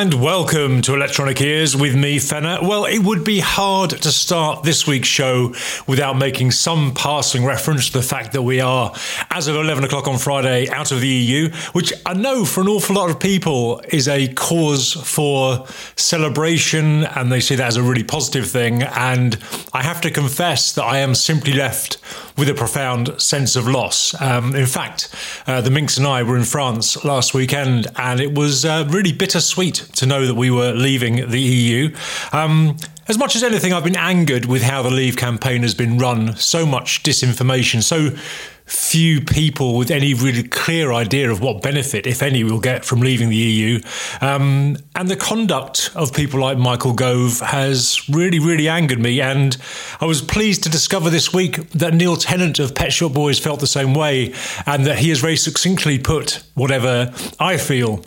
And welcome to Electronic Ears with me, Fenner. Well, it would be hard to start this week's show without making some passing reference to the fact that we are, as of 11 o'clock on Friday, out of the EU, which I know for an awful lot of people is a cause for celebration, and they see that as a really positive thing. And I have to confess that I am simply left with a profound sense of loss. Um, in fact, uh, the Minx and I were in France last weekend, and it was uh, really bittersweet to know that we were leaving the EU. Um, as much as anything, I've been angered with how the Leave campaign has been run. So much disinformation, so few people with any really clear idea of what benefit, if any, we'll get from leaving the EU. Um, and the conduct of people like Michael Gove has really, really angered me. And I was pleased to discover this week that Neil Tennant of Pet Shop Boys felt the same way, and that he has very succinctly put whatever I feel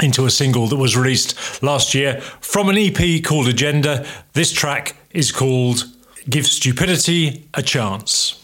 into a single that was released last year from an EP called Agenda. This track is called Give Stupidity a Chance.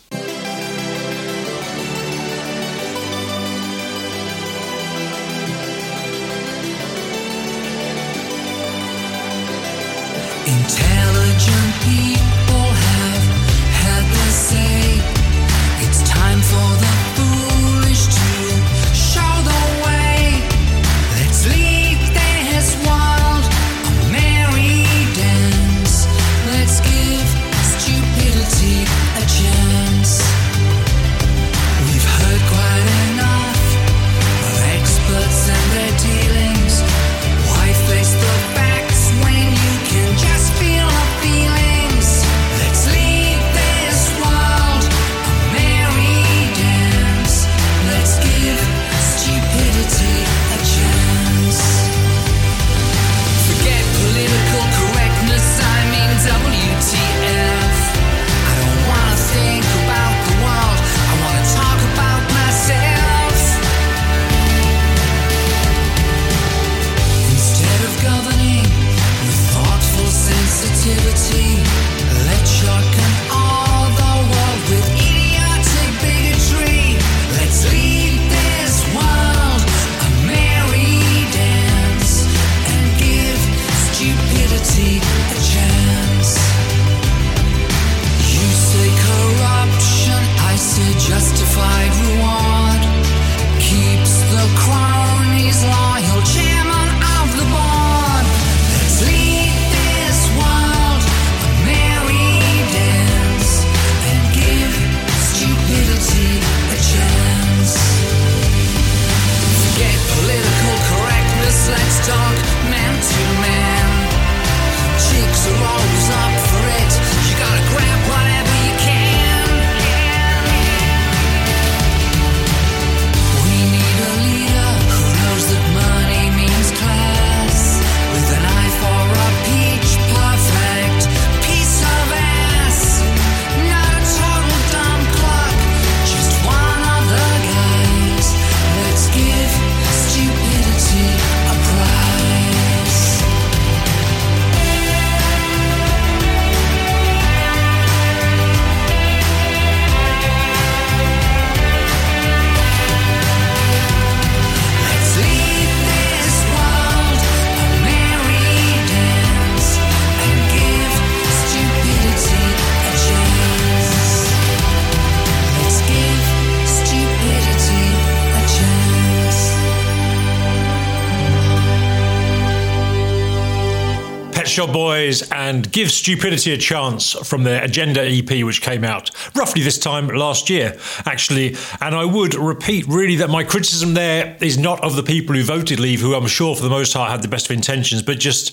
Shop Boys and Give Stupidity a Chance from their Agenda EP, which came out roughly this time last year, actually. And I would repeat really that my criticism there is not of the people who voted Leave, who I'm sure for the most part had the best of intentions, but just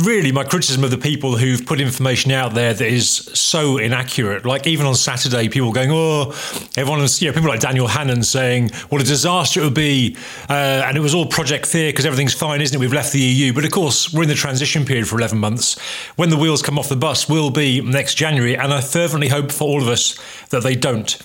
really my criticism of the people who've put information out there that is so inaccurate. Like even on Saturday, people going, "Oh, everyone's," you know, people like Daniel Hannan saying, "What a disaster it would be," uh, and it was all Project Fear because everything's fine, isn't it? We've left the EU, but of course we're in the transition period for 11 months. When the wheels come off the bus, will be next January, and I fervently hope for all of us that they don't.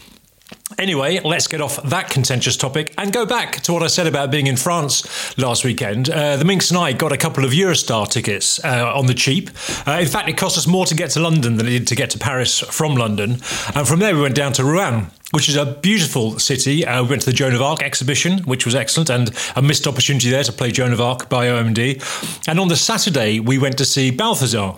Anyway, let's get off that contentious topic and go back to what I said about being in France last weekend. Uh, the Minx and I got a couple of Eurostar tickets uh, on the cheap. Uh, in fact, it cost us more to get to London than it did to get to Paris from London. And from there, we went down to Rouen which is a beautiful city. Uh, we went to the Joan of Arc exhibition, which was excellent, and a missed opportunity there to play Joan of Arc by OMD. And on the Saturday, we went to see Balthazar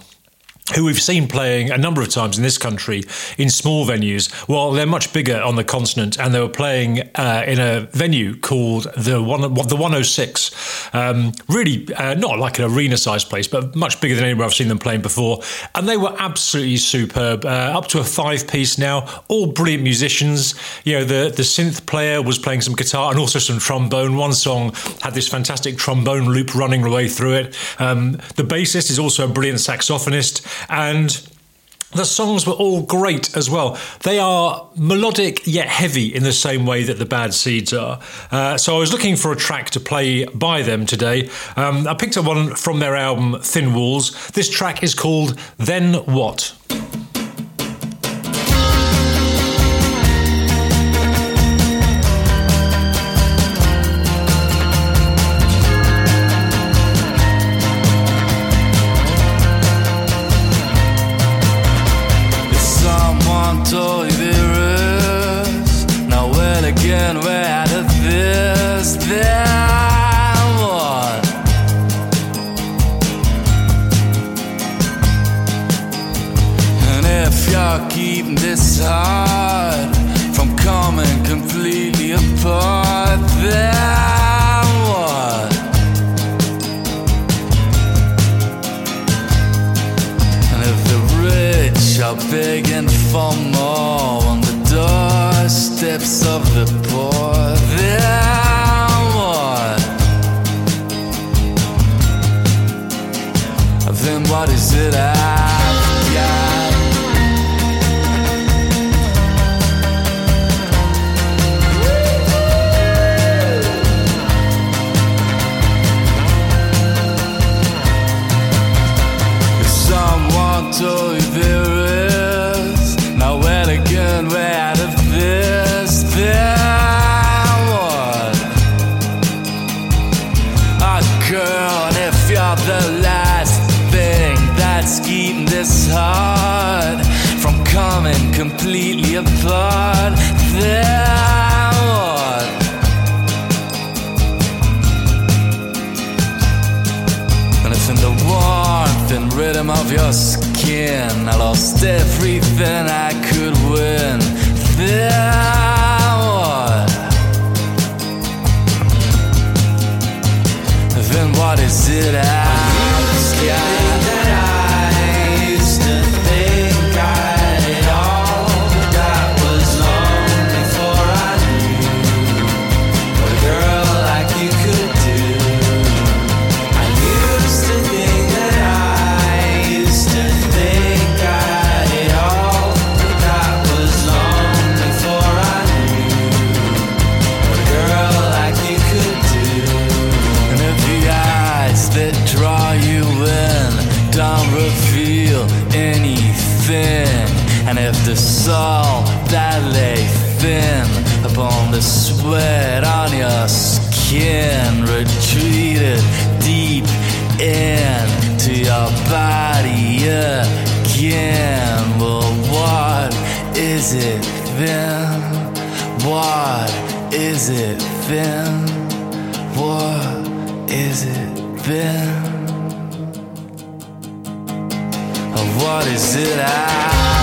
who we've seen playing a number of times in this country in small venues. Well, they're much bigger on the continent, and they were playing uh, in a venue called the one, the 106. Um, really, uh, not like an arena-sized place, but much bigger than anywhere I've seen them playing before. And they were absolutely superb. Uh, up to a five-piece now, all brilliant musicians. You know, the the synth player was playing some guitar and also some trombone. One song had this fantastic trombone loop running the way through it. Um, the bassist is also a brilliant saxophonist and the songs were all great as well. They are melodic yet heavy in the same way that the Bad Seeds are. Uh, so I was looking for a track to play by them today. Um, I picked up one from their album Thin Walls. This track is called Then What? keep this heart from coming completely apart. Then what? And if in the warmth and rhythm of your skin, I lost everything I could win. Then what? Then what is it I? all that lay thin upon the sweat on your skin, retreated deep into your body again. Well, what is it then? What is it then? What is it then? What is it I?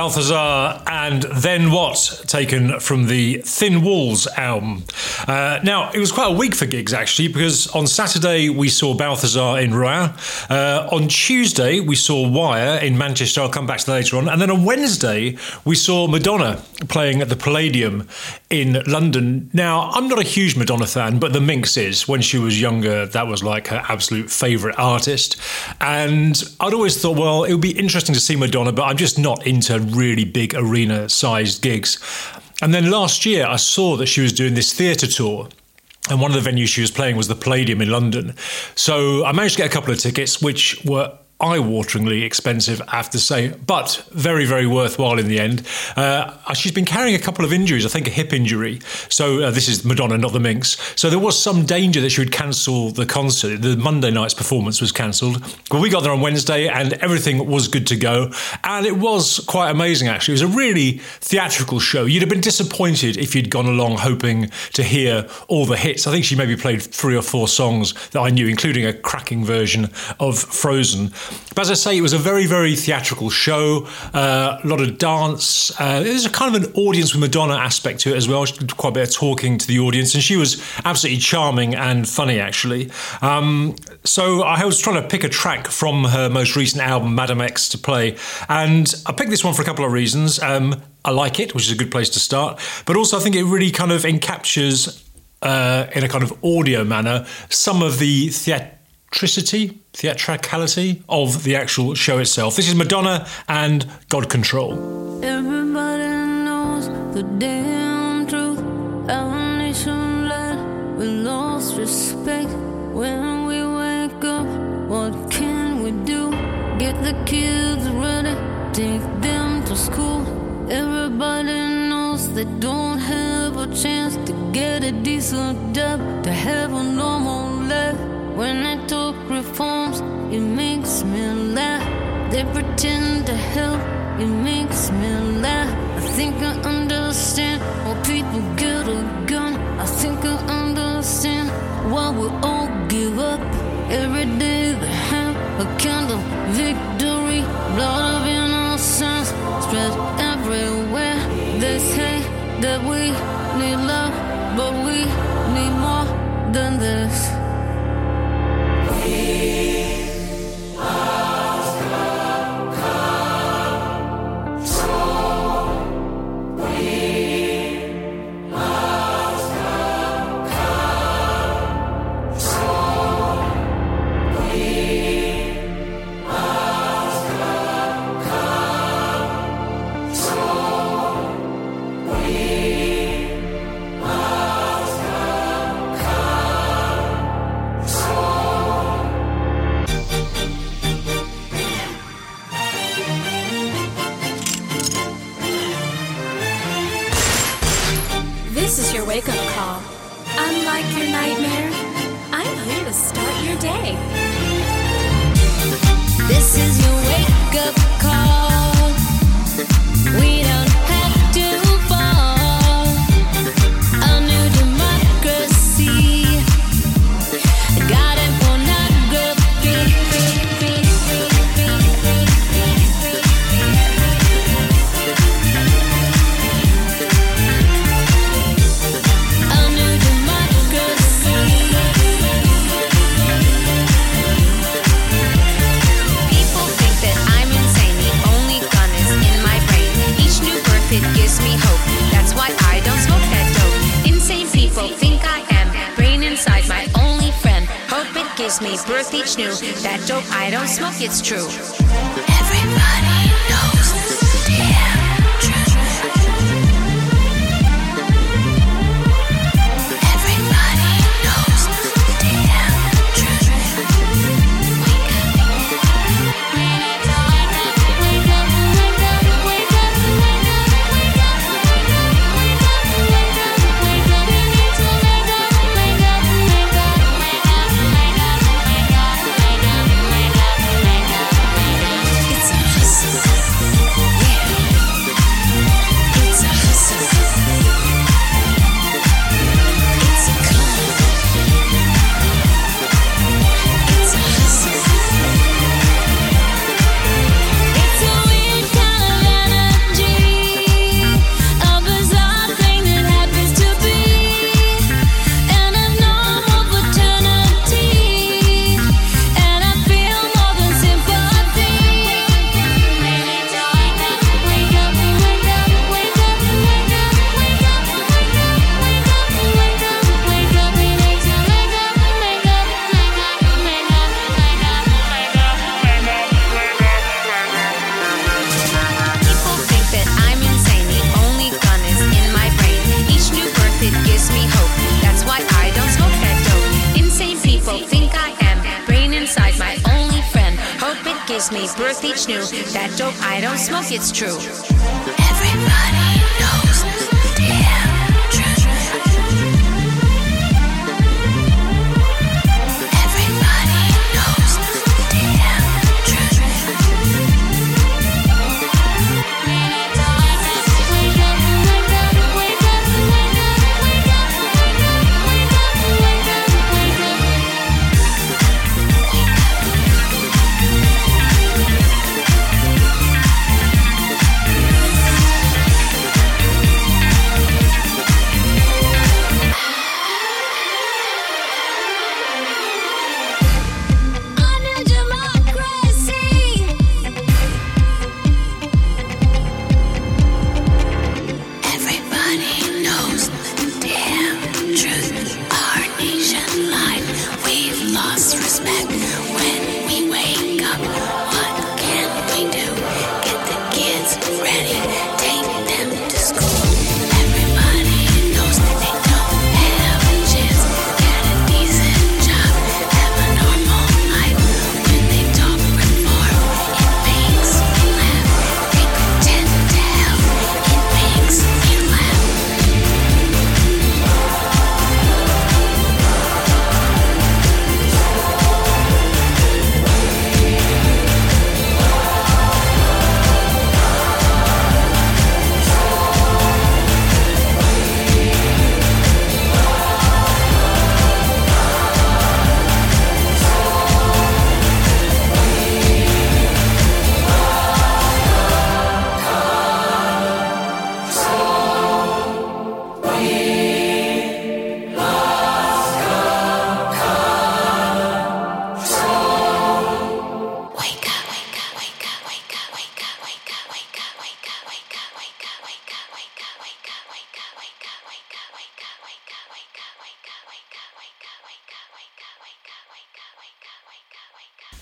Balthazar and Then What, taken from the Thin Walls album. Uh, now, it was quite a week for gigs actually, because on Saturday we saw Balthazar in Rouen. Uh, on Tuesday we saw Wire in Manchester. I'll come back to that later on. And then on Wednesday we saw Madonna playing at the Palladium in London. Now, I'm not a huge Madonna fan, but the Minx is. When she was younger, that was like her absolute favourite artist. And I'd always thought, well, it would be interesting to see Madonna, but I'm just not into really big arena sized gigs. And then last year, I saw that she was doing this theatre tour. And one of the venues she was playing was the Palladium in London. So I managed to get a couple of tickets, which were eye-wateringly expensive, I have to say, but very, very worthwhile in the end. Uh, she's been carrying a couple of injuries, I think a hip injury. So uh, this is Madonna, not the Minx. So there was some danger that she would cancel the concert. The Monday night's performance was cancelled, but we got there on Wednesday, and everything was good to go. And it was quite amazing, actually. It was a really theatrical show. You'd have been disappointed if you'd gone along hoping to hear all the hits. I think she maybe played three or four songs that I knew, including a cracking version of Frozen. But as I say, it was a very, very theatrical show, uh, a lot of dance. Uh, there's a kind of an audience with Madonna aspect to it as well. She did quite a bit of talking to the audience, and she was absolutely charming and funny, actually. Um, so I was trying to pick a track from her most recent album, Madame X, to play, and I picked this one for a couple of reasons. Um, I like it, which is a good place to start, but also I think it really kind of encaptures, uh, in a kind of audio manner, some of the theatrical theatricity, theatricality of the actual show itself. This is Madonna and God Control. Everybody knows the damn truth. Our nation led, we lost respect when we wake up. What can we do? Get the kids ready, take them to school. Everybody knows they don't have a chance to get a decent job, to have a normal life. When I talk reforms, it makes me laugh. They pretend to help, it makes me laugh. I think I understand why people get a gun. I think I understand why we all give up. Every day they have a kind of victory. Blood of innocence spread everywhere. They say that we need love, but we need more than this. This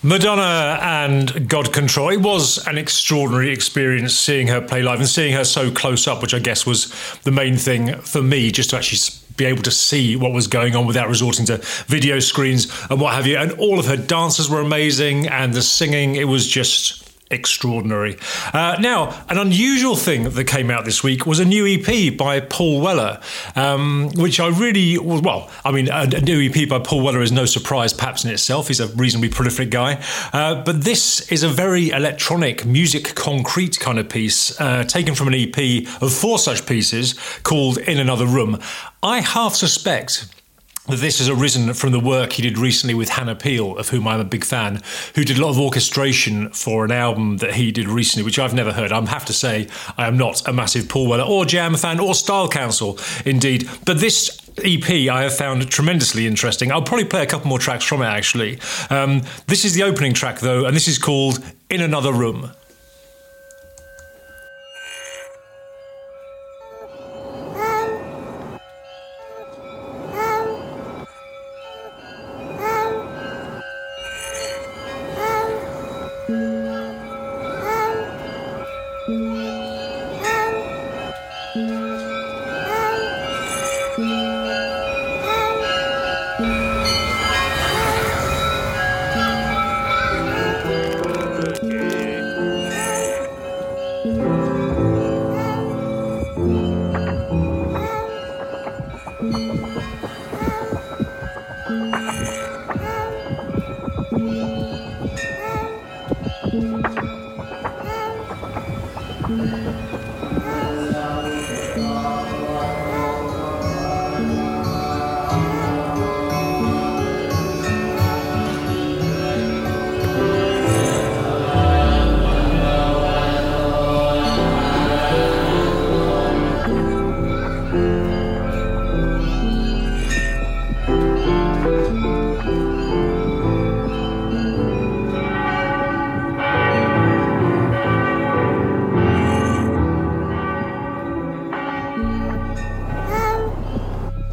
Madonna and God Control. It was an extraordinary experience seeing her play live and seeing her so close up, which I guess was the main thing for me, just to actually be able to see what was going on without resorting to video screens and what have you. And all of her dances were amazing, and the singing, it was just extraordinary. Uh, now, an unusual thing that came out this week was a new EP by Paul Weller, um, which I really well. I mean, a, a new EP by Paul Weller is no surprise, perhaps in itself. He's a reasonably prolific guy, uh, but this is a very electronic, musique concrète kind of piece, uh, taken from an EP of four such pieces called "In Another Room." I half suspect this has arisen from the work he did recently with Hannah Peel, of whom I'm a big fan, who did a lot of orchestration for an album that he did recently, which I've never heard. I have to say, I am not a massive Paul Weller or Jam fan or Style Council, indeed. But this EP I have found tremendously interesting. I'll probably play a couple more tracks from it, actually. Um, this is the opening track, though, and this is called In Another Room.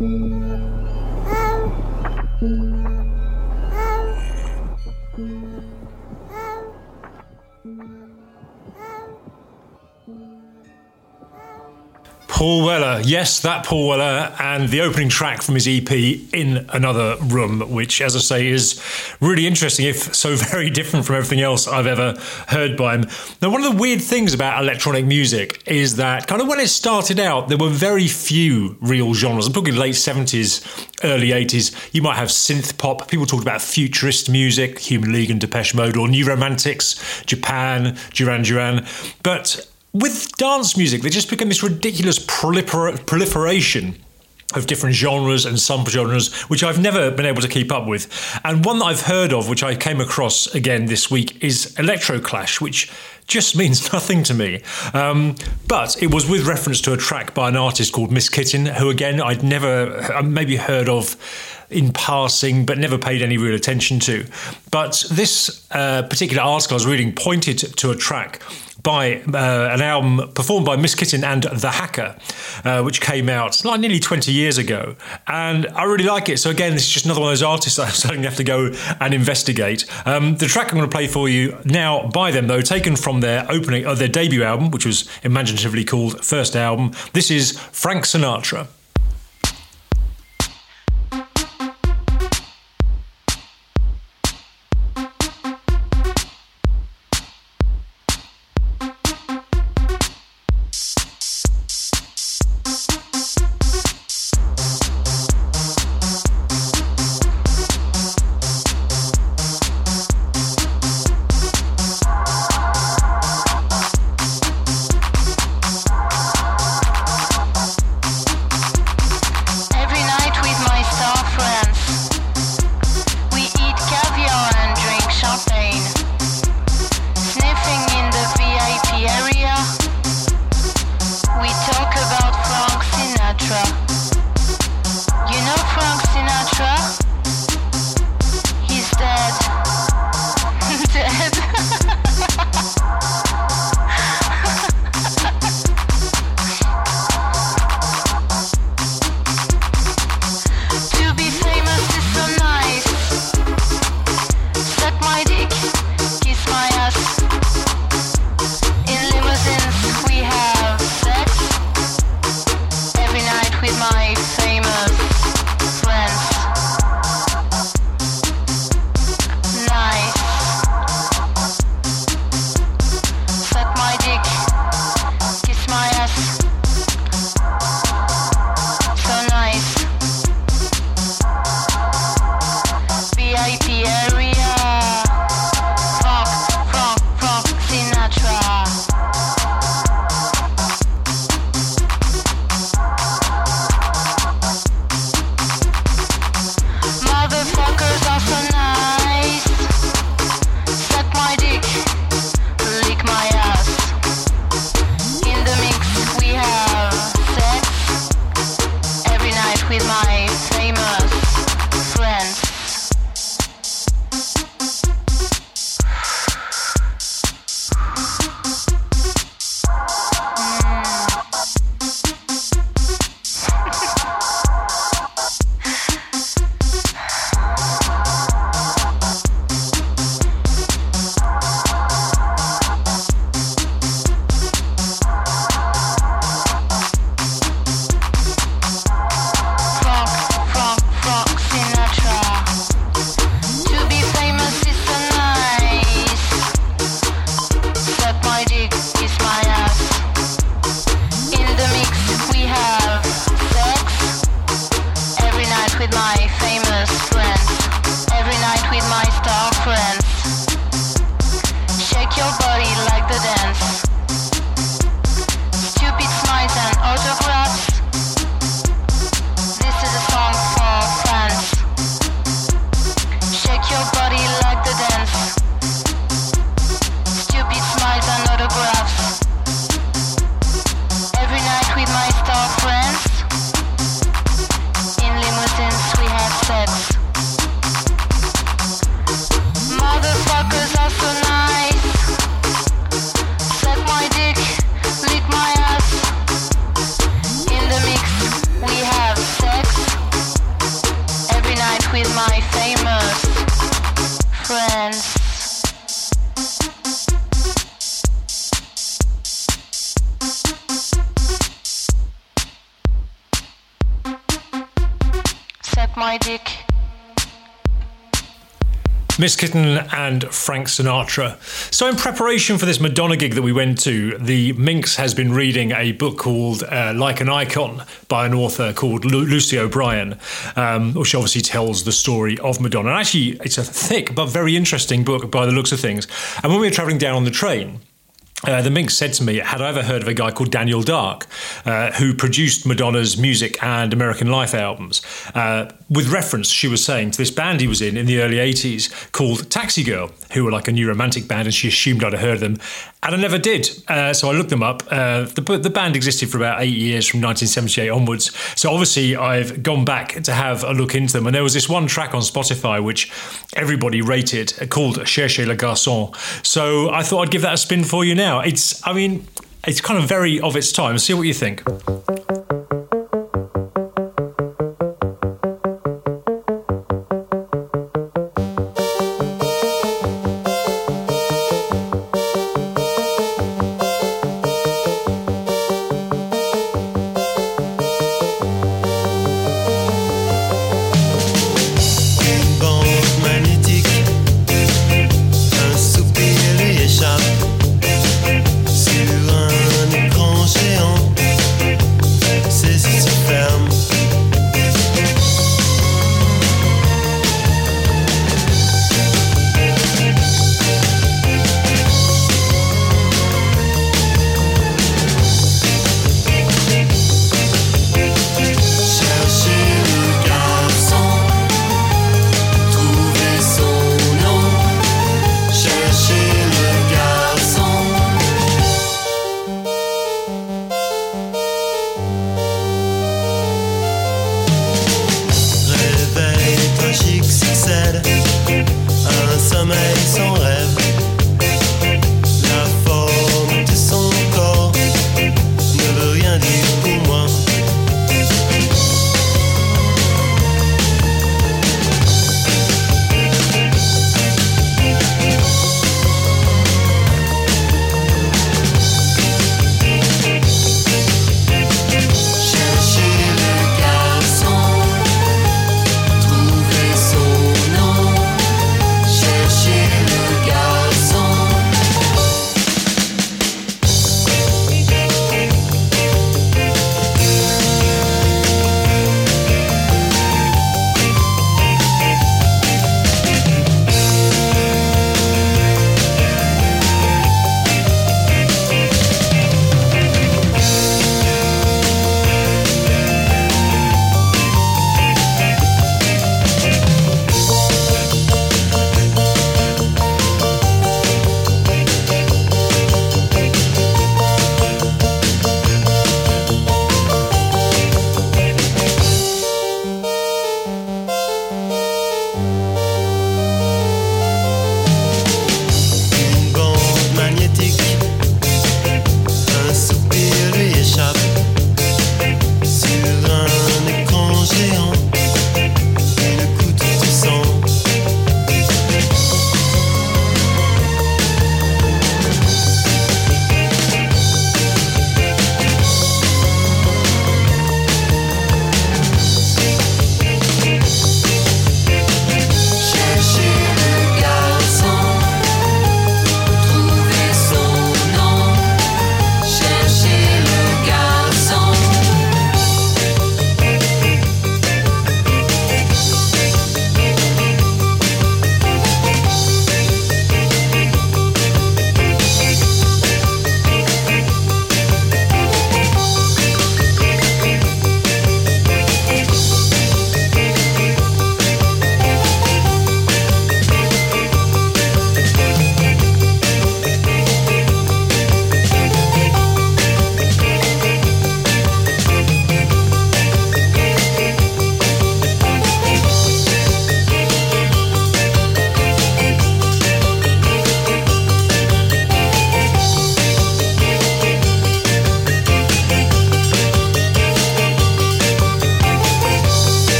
Um. Paul Weller, yes, that Paul Weller, and the opening track from his EP, In Another Room, which, as I say, is really interesting, if so very different from everything else I've ever heard by him. Now, one of the weird things about electronic music is that kind of when it started out, there were very few real genres. I'm talking late 70s, early 80s. You might have synth pop, people talked about futurist music, Human League and Depeche Mode, or New Romantics, Japan, Duran Duran. But with dance music, there just became this ridiculous prolifer- proliferation of different genres and subgenres, which I've never been able to keep up with. And one that I've heard of, which I came across again this week, is Electroclash, which just means nothing to me. Um, but it was with reference to a track by an artist called Miss Kittin, who again I'd never maybe heard of in passing, but never paid any real attention to. But this uh, particular article I was reading pointed to a track by uh, an album performed by Miss Kittin and The Hacker, uh, which came out like nearly 20 years ago. And I really like it. So, again, this is just another one of those artists I'm starting to have to go and investigate. Um, the track I'm going to play for you now by them, though, taken from their opening, uh, their debut album, which was imaginatively called First Album. This is Frank Sinatra. Miss Kittin and Frank Sinatra. So, in preparation for this Madonna gig that we went to, the Minx has been reading a book called uh, Like an Icon by an author called Lu- Lucy O'Brien, um, which obviously tells the story of Madonna. And actually, it's a thick but very interesting book by the looks of things. And when we were traveling down on the train, uh, the Minx said to me, Had I ever heard of a guy called Daniel Darc, uh, who produced Madonna's music and American Life albums? Uh, with reference, she was saying, to this band he was in in the early 80s called Taxi Girl, who were like a new romantic band, and she assumed I'd have heard of them. And I never did. Uh, so I looked them up. Uh, the, the band existed for about eight years from 1978 onwards. So obviously, I've gone back to have a look into them. And there was this one track on Spotify which everybody rated called Cherchez le Garçon. So I thought I'd give that a spin for you now. It's, I mean, it's kind of very of its time. See what you think.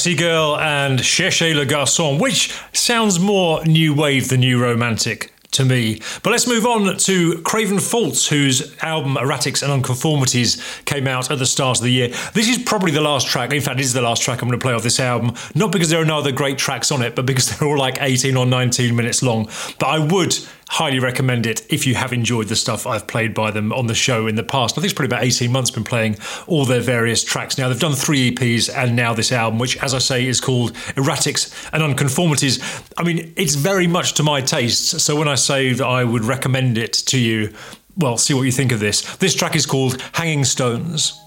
Taxi Girl and Cherchez le Garçon, which sounds more new wave than new romantic to me. But let's move on to Craven Faults, whose album Erratics and Unconformities came out at the start of the year. This is probably the last track. In fact, this is the last track I'm going to play off this album. Not because there are no other great tracks on it, but because they're all like 18 or 19 minutes long. But I would highly recommend it if you have enjoyed the stuff I've played by them on the show in the past. I think it's probably about 18 months been playing all their various tracks now. They've done three EPs and now this album, which, as I say, is called Erratics and Unconformities. I mean, it's very much to my taste. So when I say that I would recommend it to you, well, see what you think of this. This track is called Hanging Stones.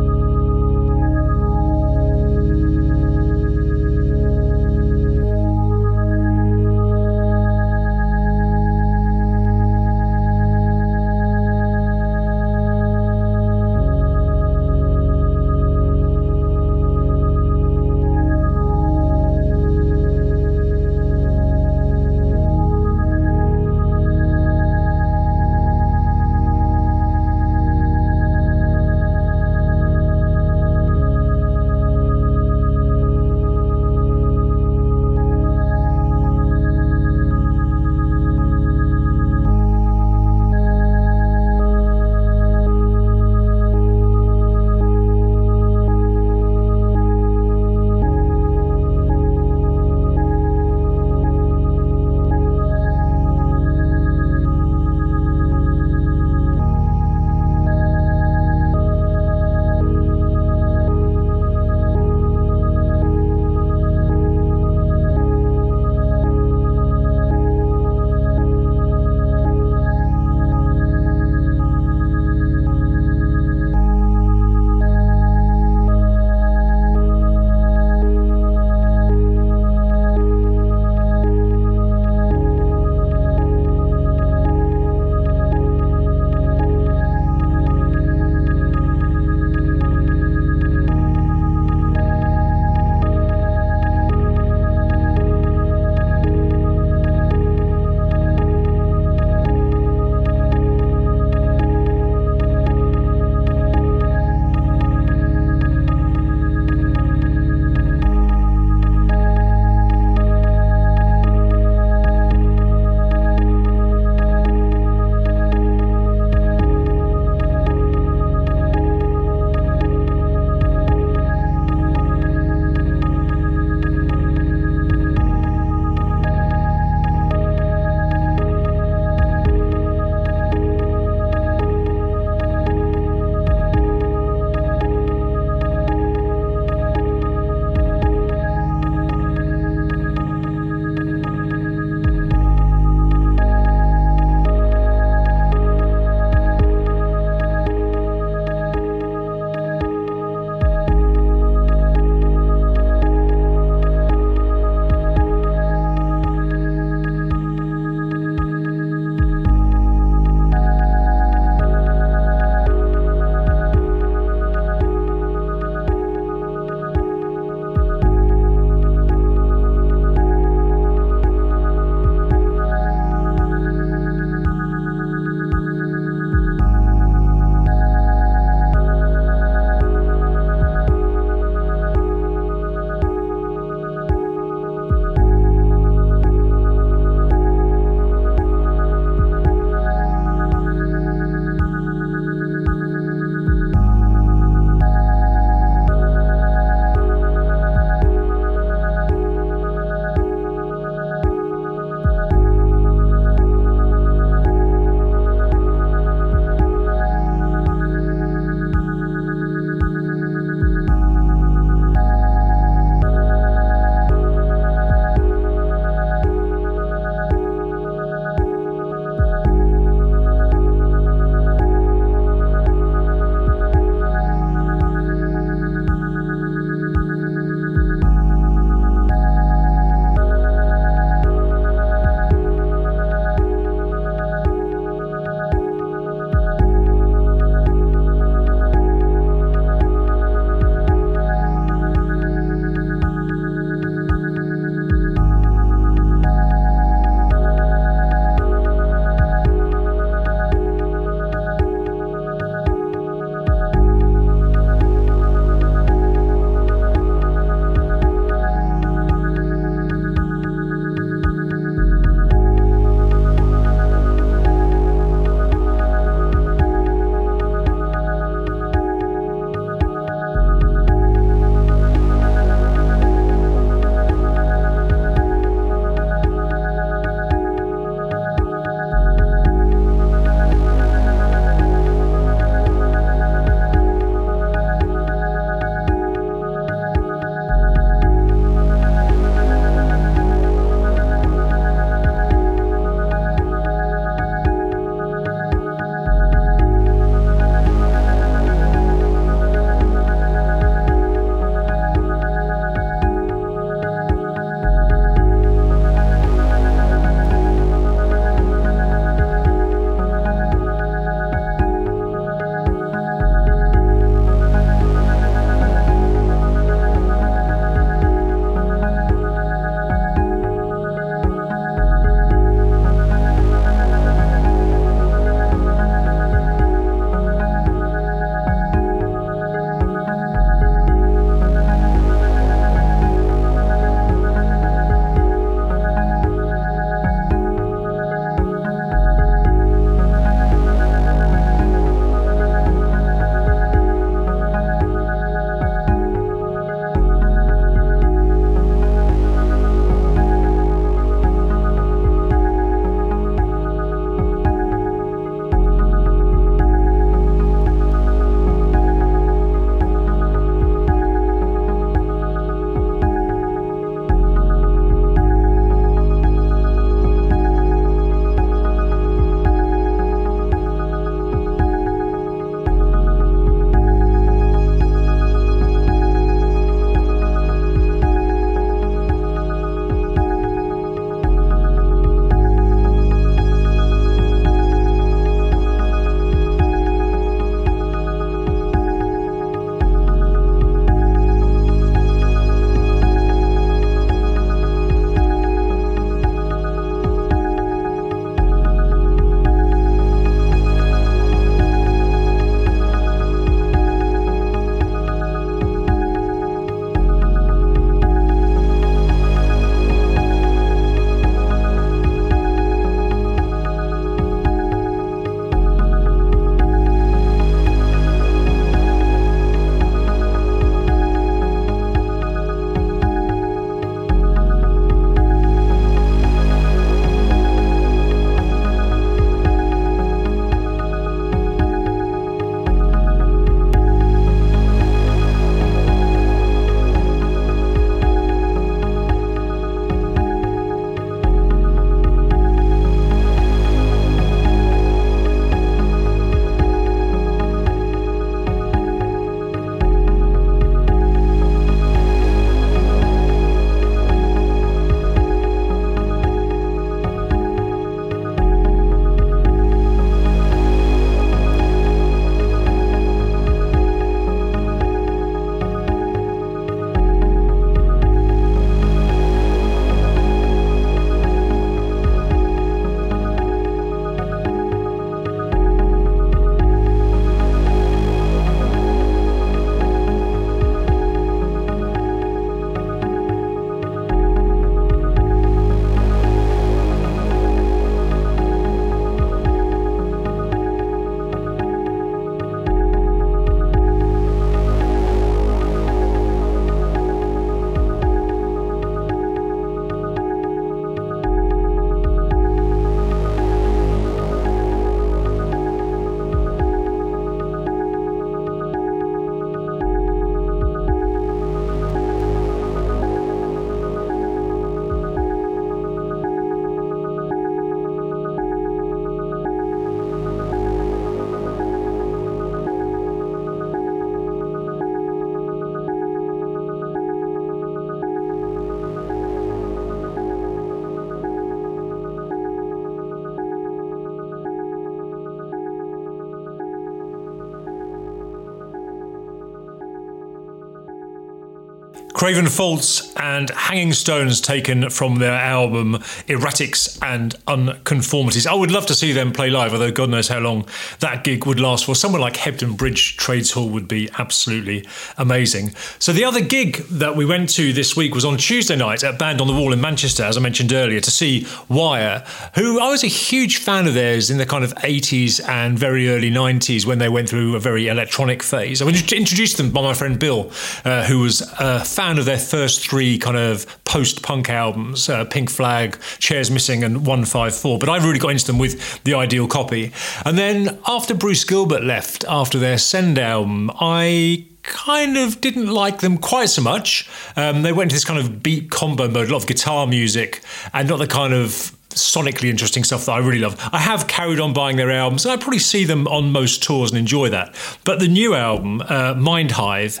Craven Faults and Hanging Stones taken from their album Erratics and Unconformities. I would love to see them play live, although God knows how long that gig would last for. Somewhere like Hebden Bridge Trades Hall would be absolutely amazing. So, the other gig that we went to this week was on Tuesday night at Band on the Wall in Manchester, as I mentioned earlier, to see Wire, who I was a huge fan of theirs in the kind of 80s and very early 90s when they went through a very electronic phase. I was introduced them by my friend Bill, uh, who was a fan of their first three kind of post punk albums uh, Pink Flag, Chairs Missing, and 154. But I really got into them with The Ideal Copy. And then after Bruce Gilbert left, after their Send album, I kind of didn't like them quite so much. Um, they went to this kind of beat combo mode, a lot of guitar music, and not the kind of sonically interesting stuff that I really love. I have carried on buying their albums, and I probably see them on most tours and enjoy that. But the new album, uh, Mind Hive,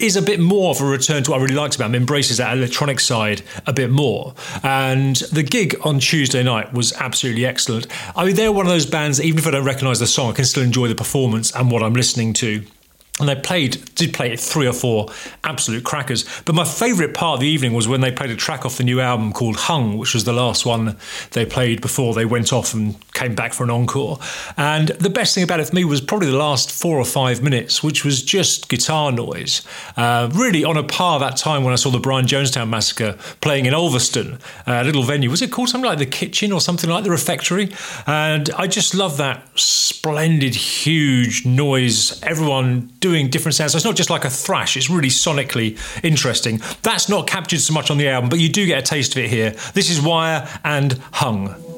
is a bit more of a return to what I really liked about them, embraces that electronic side a bit more. And the gig on Tuesday night was absolutely excellent. I mean, they're one of those bands that even if I don't recognise the song, I can still enjoy the performance and what I'm listening to and they played did play three or four absolute crackers. But my favourite part of the evening was when they played a track off the new album called hung which was the last one they played before they went off and came back for an encore. And the best thing about it for me was probably the last four or five minutes which was just guitar noise. Uh, really on a par that time when i saw the brian jonestown massacre playing in ulverston a little venue. Was it called something like the kitchen or something like the refectory? And i just love that splendid huge noise. Everyone doing doing different sounds. So it's not just like a thrash, it's really sonically interesting. That's not captured so much on the album, but you do get a taste of it here. This is Wire and Hung.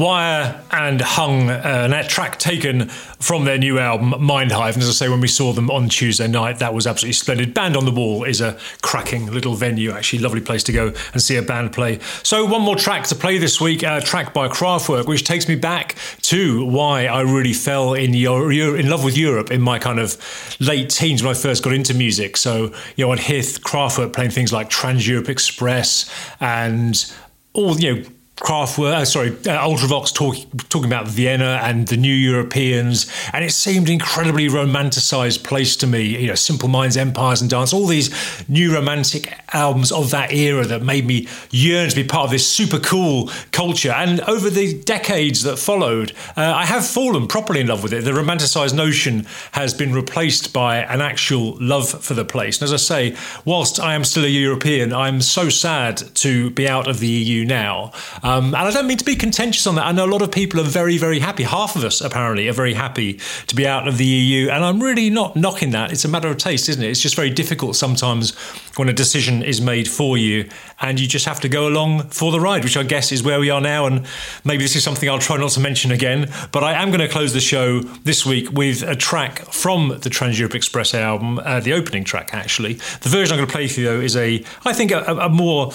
Wire and Hung, uh, that track taken from their new album Mindhive. And as I say, when we saw them on Tuesday night, that was absolutely splendid. Band on the Wall is a cracking little venue, actually, lovely place to go and see a band play. So, one more track to play this week, a track by Kraftwerk, which takes me back to why I really fell in, Euro- in love with Europe in my kind of late teens when I first got into music. So, you know, I'd hear Kraftwerk playing things like Trans Europe Express and all, you know, Kraftwerk, uh, sorry, uh, Ultravox talk, talking about Vienna and the New Europeans, and it seemed an incredibly romanticized place to me. You know, Simple Minds, Empires and Dance, all these new romantic albums of that era that made me yearn to be part of this super cool culture. And over the decades that followed, uh, I have fallen properly in love with it. The romanticized notion has been replaced by an actual love for the place. And as I say, whilst I am still a European, I'm so sad to be out of the EU now. And I don't mean to be contentious on that. I know a lot of people are very, very happy. Half of us, apparently, are very happy to be out of the EU. And I'm really not knocking that. It's a matter of taste, isn't it? It's just very difficult sometimes when a decision is made for you and you just have to go along for the ride, which I guess is where we are now. And maybe this is something I'll try not to mention again. But I am going to close the show this week with a track from the Trans Europe Express album, uh, the opening track, actually. The version I'm going to play for you, though, is a, I think, a, a more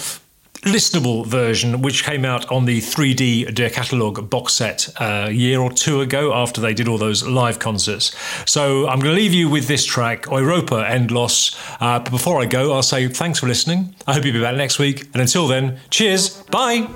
listenable version, which came out on the 3-D Der Katalog box set uh, a year or two ago after they did all those live concerts. So I'm going to leave you with this track, Europa Endlos. Uh, but before I go, I'll say thanks for listening. I hope you'll be back next week. And until then, cheers. Bye.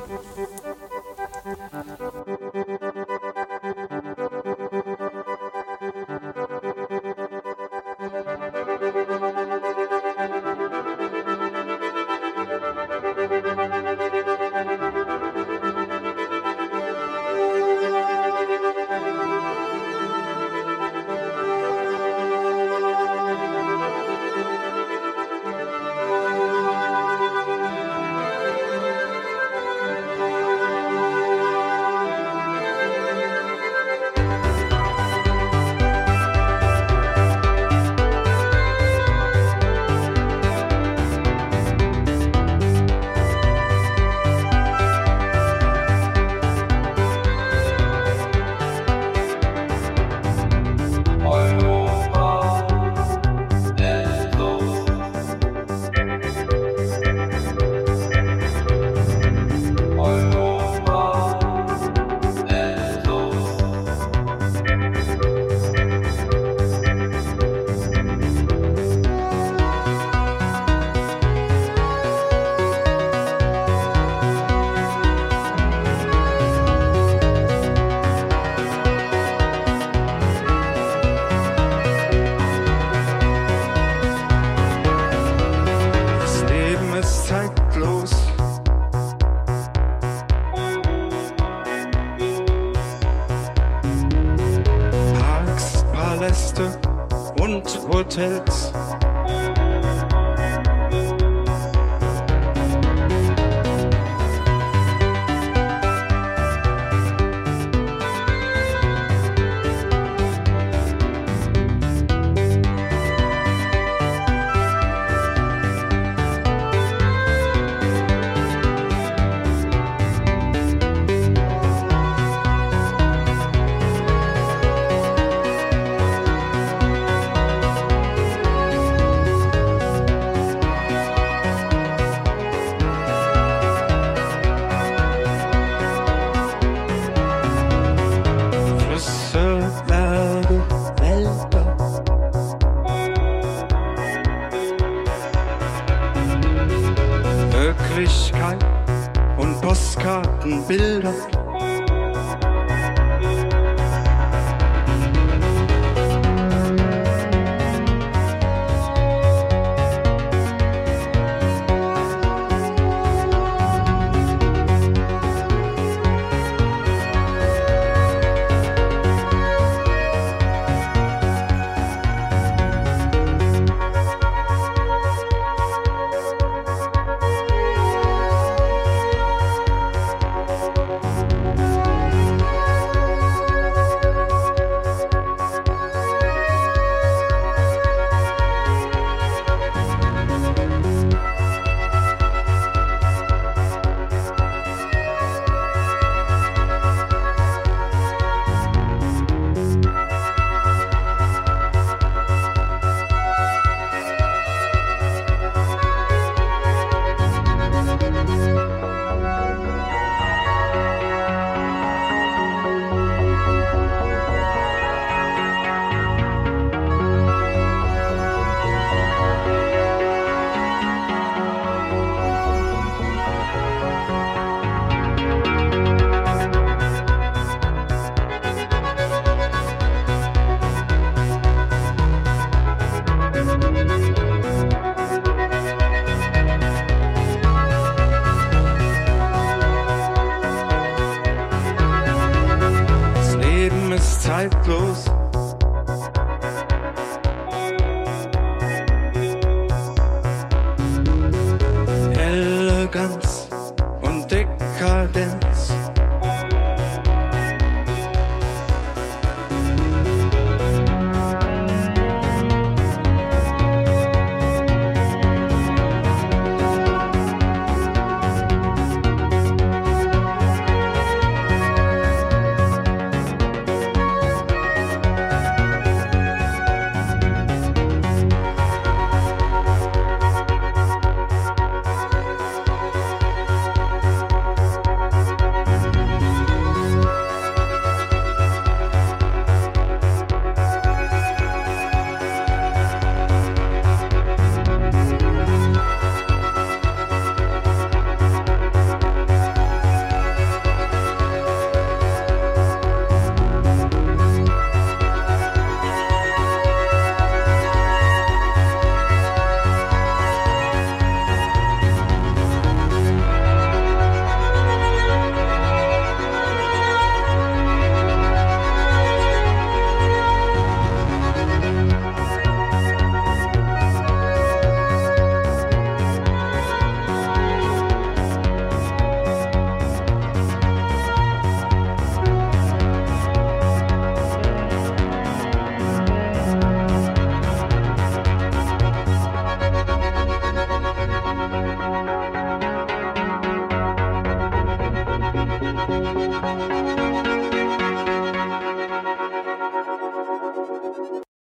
Raum ist zeitlos.